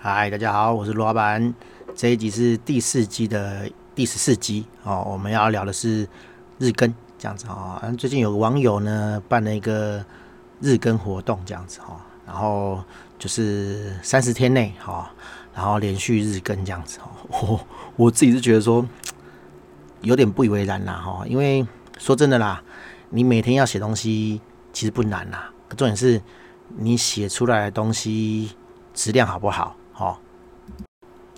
嗨，大家好，我是罗老板。这一集是第四季的第十四集哦，我们要聊的是日更这样子哦。最近有个网友呢办了一个日更活动这样子哈，然后就是三十天内哈，然后连续日更这样子哦。我我自己是觉得说有点不以为然啦哈，因为说真的啦，你每天要写东西其实不难啦，重点是你写出来的东西质量好不好。好，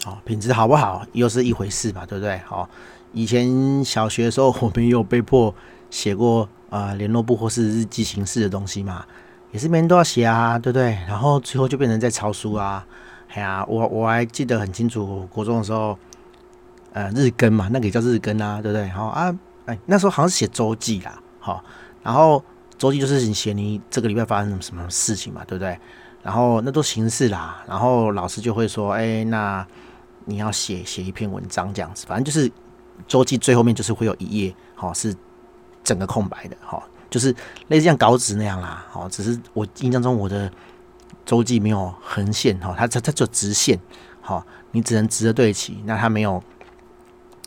好，品质好不好又是一回事嘛，对不对？好，以前小学的时候，我们有被迫写过呃联络簿或是日记形式的东西嘛，也是每天都要写啊，对不对？然后最后就变成在抄书啊，哎呀，我我还记得很清楚，国中的时候，呃，日更嘛，那个也叫日更啊，对不对？好啊，哎，那时候好像是写周记啦，好，然后周记就是你写你这个礼拜发生什么什么事情嘛，对不对？然后那都形式啦，然后老师就会说：“哎，那你要写写一篇文章这样子，反正就是周记最后面就是会有一页，好是整个空白的，好就是类似像稿纸那样啦，好只是我印象中我的周记没有横线，哈，它它它就直线，好你只能直的对齐，那它没有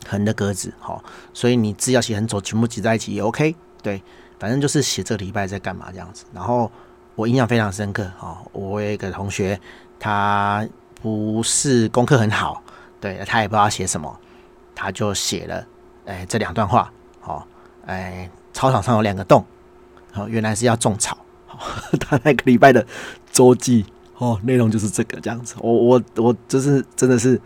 横的格子，好所以你字要写很丑全部挤在一起也 OK，对，反正就是写这个礼拜在干嘛这样子，然后。”我印象非常深刻哦，我有一个同学，他不是功课很好，对，他也不知道写什么，他就写了，哎，这两段话，哦，哎，操场上有两个洞，哦，原来是要种草，哦，他那个礼拜的周记，哦，内容就是这个这样子，我我我就是真的是，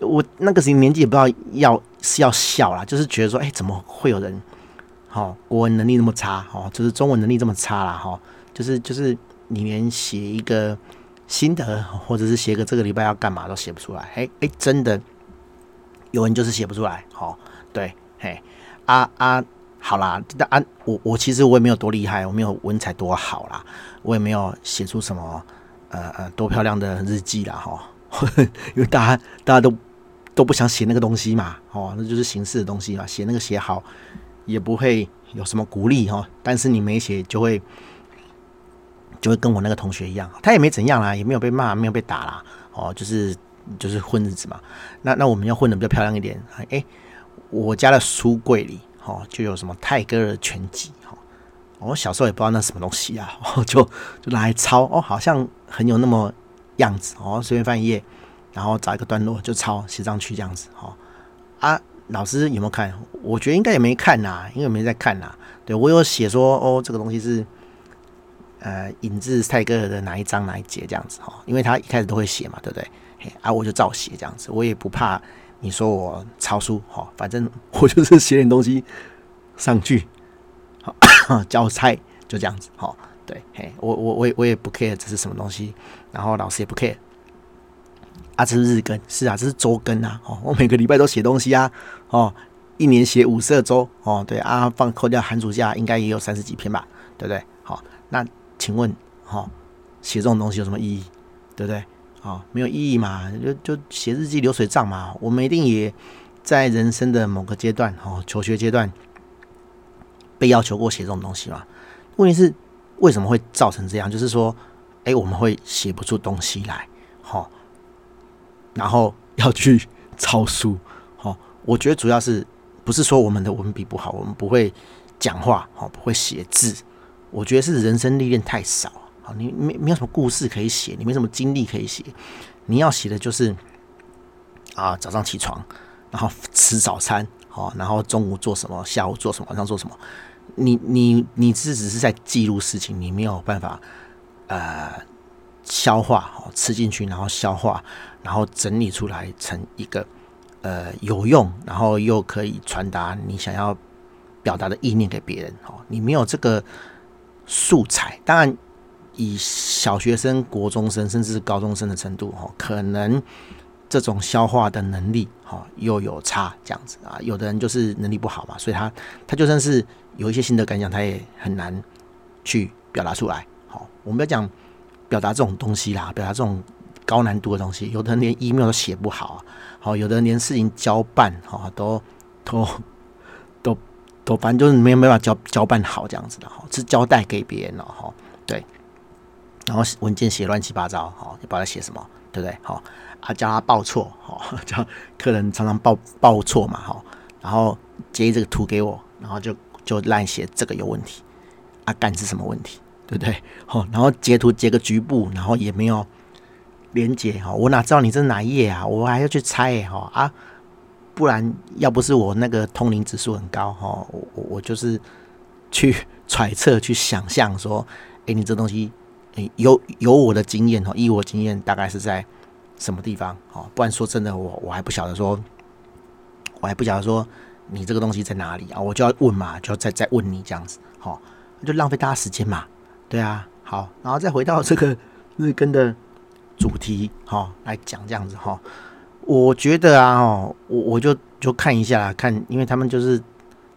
我那个时候年纪也不知道要是要笑啦，就是觉得说，哎，怎么会有人，哦，国文能力那么差，哦，就是中文能力这么差啦，哈，哦。就是就是，你连写一个心得，或者是写个这个礼拜要干嘛都写不出来。哎哎，真的有人就是写不出来。好，对，嘿，啊啊，好啦，啊，我我其实我也没有多厉害，我没有文采多好啦，我也没有写出什么呃呃多漂亮的日记啦，哈，因为大家大家都都不想写那个东西嘛，哦，那就是形式的东西嘛，写那个写好也不会有什么鼓励哈，但是你没写就会。就会跟我那个同学一样，他也没怎样啦，也没有被骂，没有被打啦，哦，就是就是混日子嘛。那那我们要混的比较漂亮一点，哎，我家的书柜里，哦，就有什么泰戈尔全集，哈，我小时候也不知道那什么东西啊，就就拿来抄，哦，好像很有那么样子，哦，随便翻一页，然后找一个段落就抄写上去这样子，哈，啊，老师有没有看？我觉得应该也没看呐，因为没在看呐。对，我有写说，哦，这个东西是。呃，引自泰戈尔的哪一章哪一节这样子哈，因为他一开始都会写嘛，对不对？嘿，啊，我就照写这样子，我也不怕你说我抄书哈，反正我就是写点东西上去，好，交差就这样子哈。对，嘿，我我我也我也不 care 这是什么东西，然后老师也不 care。啊，这是日更，是啊，这是周更啊，哦，我每个礼拜都写东西啊，哦，一年写五十二周，哦，对啊，放扣掉寒暑假，应该也有三十几篇吧，对不对？好，那。请问，哈，写这种东西有什么意义？对不对？啊，没有意义嘛，就就写日记流水账嘛。我们一定也在人生的某个阶段，哈，求学阶段被要求过写这种东西嘛。问题是为什么会造成这样？就是说，哎，我们会写不出东西来，哈，然后要去抄书，哈。我觉得主要是不是说我们的文笔不好，我们不会讲话，哈，不会写字。我觉得是人生历练太少啊！你没没有什么故事可以写，你没什么经历可以写。你要写的就是啊，早上起床，然后吃早餐，好，然后中午做什么，下午做什么，晚上做什么。你你你这只是在记录事情，你没有办法呃消化，好吃进去，然后消化，然后整理出来成一个呃有用，然后又可以传达你想要表达的意念给别人。好，你没有这个。素材当然，以小学生、国中生甚至是高中生的程度，哈，可能这种消化的能力，哈，又有差这样子啊。有的人就是能力不好嘛，所以他他就算是有一些心得感想，他也很难去表达出来。好，我们要讲表达这种东西啦，表达这种高难度的东西，有的人连 email 都写不好啊，好，有的人连事情交办，哈，都都。都反正就是没没办法交交办好这样子的哈，是交代给别人了哈。对，然后文件写乱七八糟，好，你不知道写什么，对不对？好，啊，叫他报错，好，叫客人常常报报错嘛，好，然后截这个图给我，然后就就乱写这个有问题，啊，干是什么问题，对不对？好，然后截图截个局部，然后也没有连接，哈，我哪知道你这是哪一页啊？我还要去猜，哈啊，不然要不是我那个通灵指数很高，哈，我我就是去 揣测、去想象说，哎，你这东西。有有我的经验哈，以我经验大概是在什么地方哦？不然说真的，我我还不晓得说，我还不晓得说你这个东西在哪里啊？我就要问嘛，就要再再问你这样子，好，就浪费大家时间嘛，对啊，好，然后再回到这个日更的主题哈来讲这样子哈，我觉得啊，哦，我我就就看一下啦看，因为他们就是。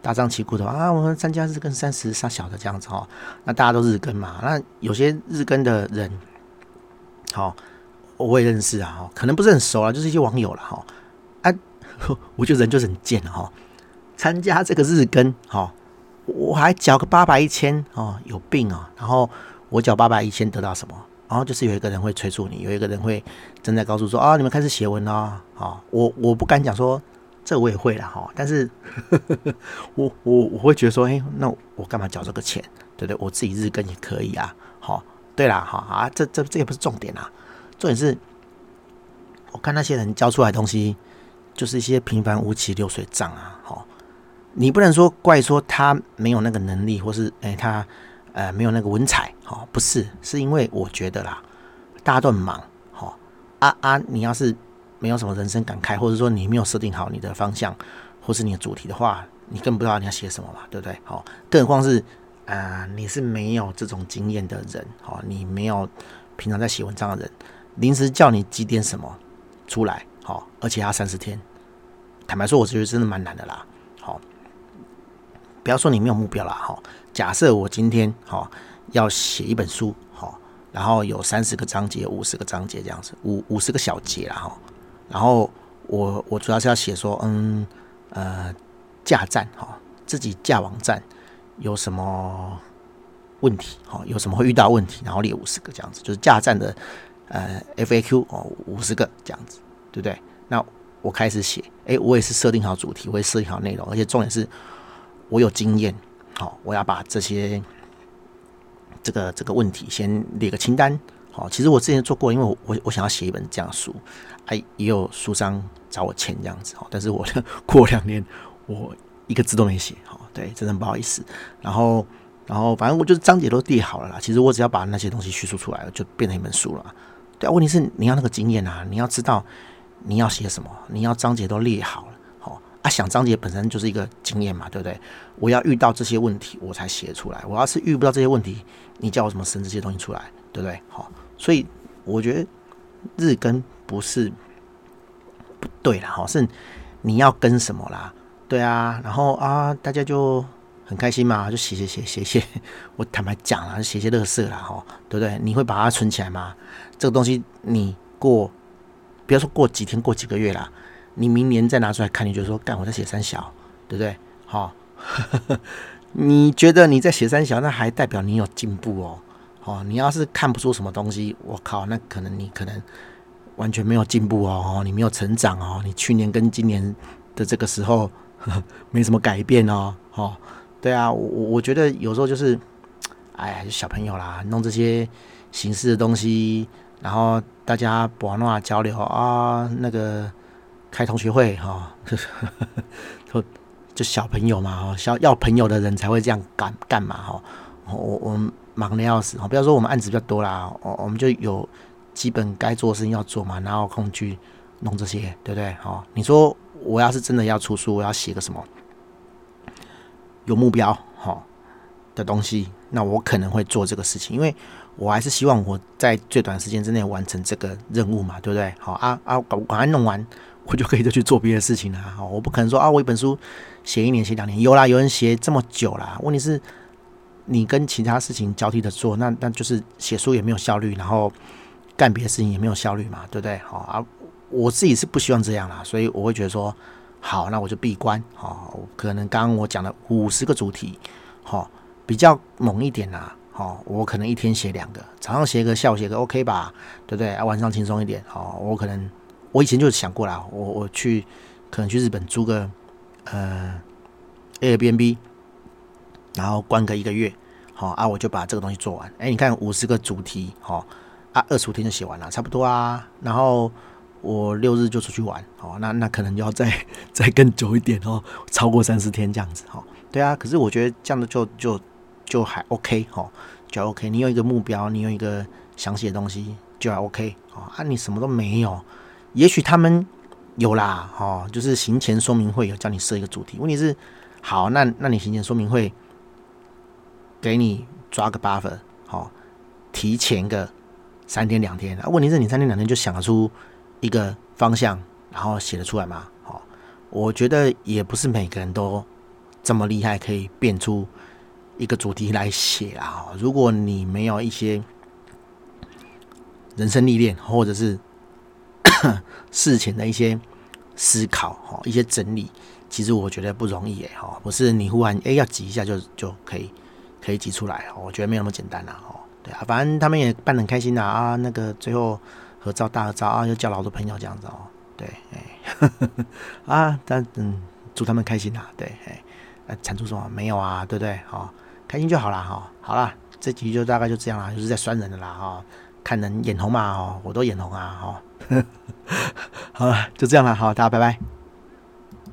大张旗鼓的啊，我们参加日更三十杀小的这样子哈，那大家都日更嘛，那有些日更的人，好，我也认识啊，可能不是很熟啊，就是一些网友了哈，啊，我觉得人就是很贱哈，参加这个日更哈，我还缴个八百一千哦，有病啊，然后我缴八百一千得到什么？然后就是有一个人会催促你，有一个人会正在告诉说啊，你们开始写文了啊，我我不敢讲说。这我也会了哈，但是 我我我会觉得说，哎，那我干嘛缴这个钱，对不对？我自己日更也可以啊。好，对啦，哈啊，这这这也不是重点啊，重点是，我看那些人交出来的东西，就是一些平凡无奇流水账啊。好，你不能说怪说他没有那个能力，或是哎他呃没有那个文采，哦，不是，是因为我觉得啦，大家都很忙，好啊啊，你要是。没有什么人生感慨，或者说你没有设定好你的方向，或是你的主题的话，你更不知道你要写什么嘛，对不对？好，更何况是啊、呃，你是没有这种经验的人，好，你没有平常在写文章的人，临时叫你几点什么出来，好，而且要三十天，坦白说，我觉得真的蛮难的啦。好，不要说你没有目标啦，好，假设我今天好要写一本书，好，然后有三十个章节，五十个章节这样子，五五十个小节啦，哈。然后我我主要是要写说，嗯呃，架站哈，自己架网站有什么问题哈，有什么会遇到问题，然后列五十个这样子，就是架站的呃 FAQ 哦，五十个这样子，对不对？那我开始写，哎，我也是设定好主题，我也设定好内容，而且重点是我有经验，好，我要把这些这个这个问题先列个清单。好，其实我之前做过，因为我我我想要写一本这样书，哎，也有书商找我签这样子，但是我 过两年我一个字都没写，好，对，真的不好意思。然后，然后反正我就是章节都列好了啦。其实我只要把那些东西叙述出来了，就变成一本书了。对啊，问题是你要那个经验啊，你要知道你要写什么，你要章节都列好了，啊，想章节本身就是一个经验嘛，对不对？我要遇到这些问题我才写出来，我要是遇不到这些问题，你叫我怎么生这些东西出来，对不对？好。所以我觉得日更不是不对啦，好，是你要跟什么啦？对啊，然后啊，大家就很开心嘛，就写写写写写。我坦白讲啦，写写乐色啦，哈，对不对？你会把它存起来吗？这个东西你过，不要说过几天，过几个月啦，你明年再拿出来看，你就说干我在写三小，对不对？好，你觉得你在写三小，那还代表你有进步哦。哦，你要是看不出什么东西，我靠，那可能你可能完全没有进步哦，你没有成长哦，你去年跟今年的这个时候呵呵 没什么改变哦，哦，对啊，我我觉得有时候就是，哎，小朋友啦，弄这些形式的东西，然后大家玩闹交流啊，那个开同学会哈，就就小朋友嘛，哈，小要朋友的人才会这样干干嘛哈，我我们。忙的要死哦！不要说我们案子比较多啦，我我们就有基本该做的事情要做嘛，哪有空去弄这些，对不对？好，你说我要是真的要出书，我要写个什么有目标好的东西，那我可能会做这个事情，因为我还是希望我在最短时间之内完成这个任务嘛，对不对？好啊啊，赶快弄完，我就可以再去做别的事情了。好，我不可能说啊，我一本书写一年、写两年，有啦，有人写这么久啦。问题是。你跟其他事情交替的做，那那就是写书也没有效率，然后干别的事情也没有效率嘛，对不对？好啊，我自己是不希望这样啦，所以我会觉得说，好，那我就闭关。好，可能刚刚我讲的五十个主题，好，比较猛一点啦。好，我可能一天写两个，早上写个，下午写个，OK 吧？对不对？啊，晚上轻松一点哦。我可能我以前就想过了，我我去可能去日本租个呃 Airbnb，然后关个一个月，好啊，我就把这个东西做完。哎，你看五十个主题，好啊，二十五天就写完了，差不多啊。然后我六日就出去玩，哦，那那可能要再 再更久一点哦，超过三四天这样子，哈。对啊，可是我觉得这样的就就就还 OK 哈，就 OK。你有一个目标，你有一个详细的东西，就还 OK 啊。啊，你什么都没有，也许他们有啦，哦，就是行前说明会有叫你设一个主题。问题是，好，那那你行前说明会给你抓个 buffer，好，提前个三天两天。啊，问题是你三天两天就想得出一个方向，然后写得出来吗？好，我觉得也不是每个人都。这么厉害，可以变出一个主题来写啊！如果你没有一些人生历练，或者是 事前的一些思考，哈，一些整理，其实我觉得不容易哎，哈，不是你忽然哎要挤一下就就可以可以挤出来，我觉得没有那么简单啦，哦，对啊，反正他们也办得很开心呐啊，那个最后合照大合照啊，又叫了好多朋友这样子哦，对，哎，啊，但嗯，祝他们开心呐，对，哎。产出什么没有啊？对不对？哦，开心就好了哈、哦。好了，这集就大概就这样啦，就是在酸人的啦哈、哦。看人眼红嘛哦，我都眼红啊哈。哦、好了，就这样了，好，大家拜拜。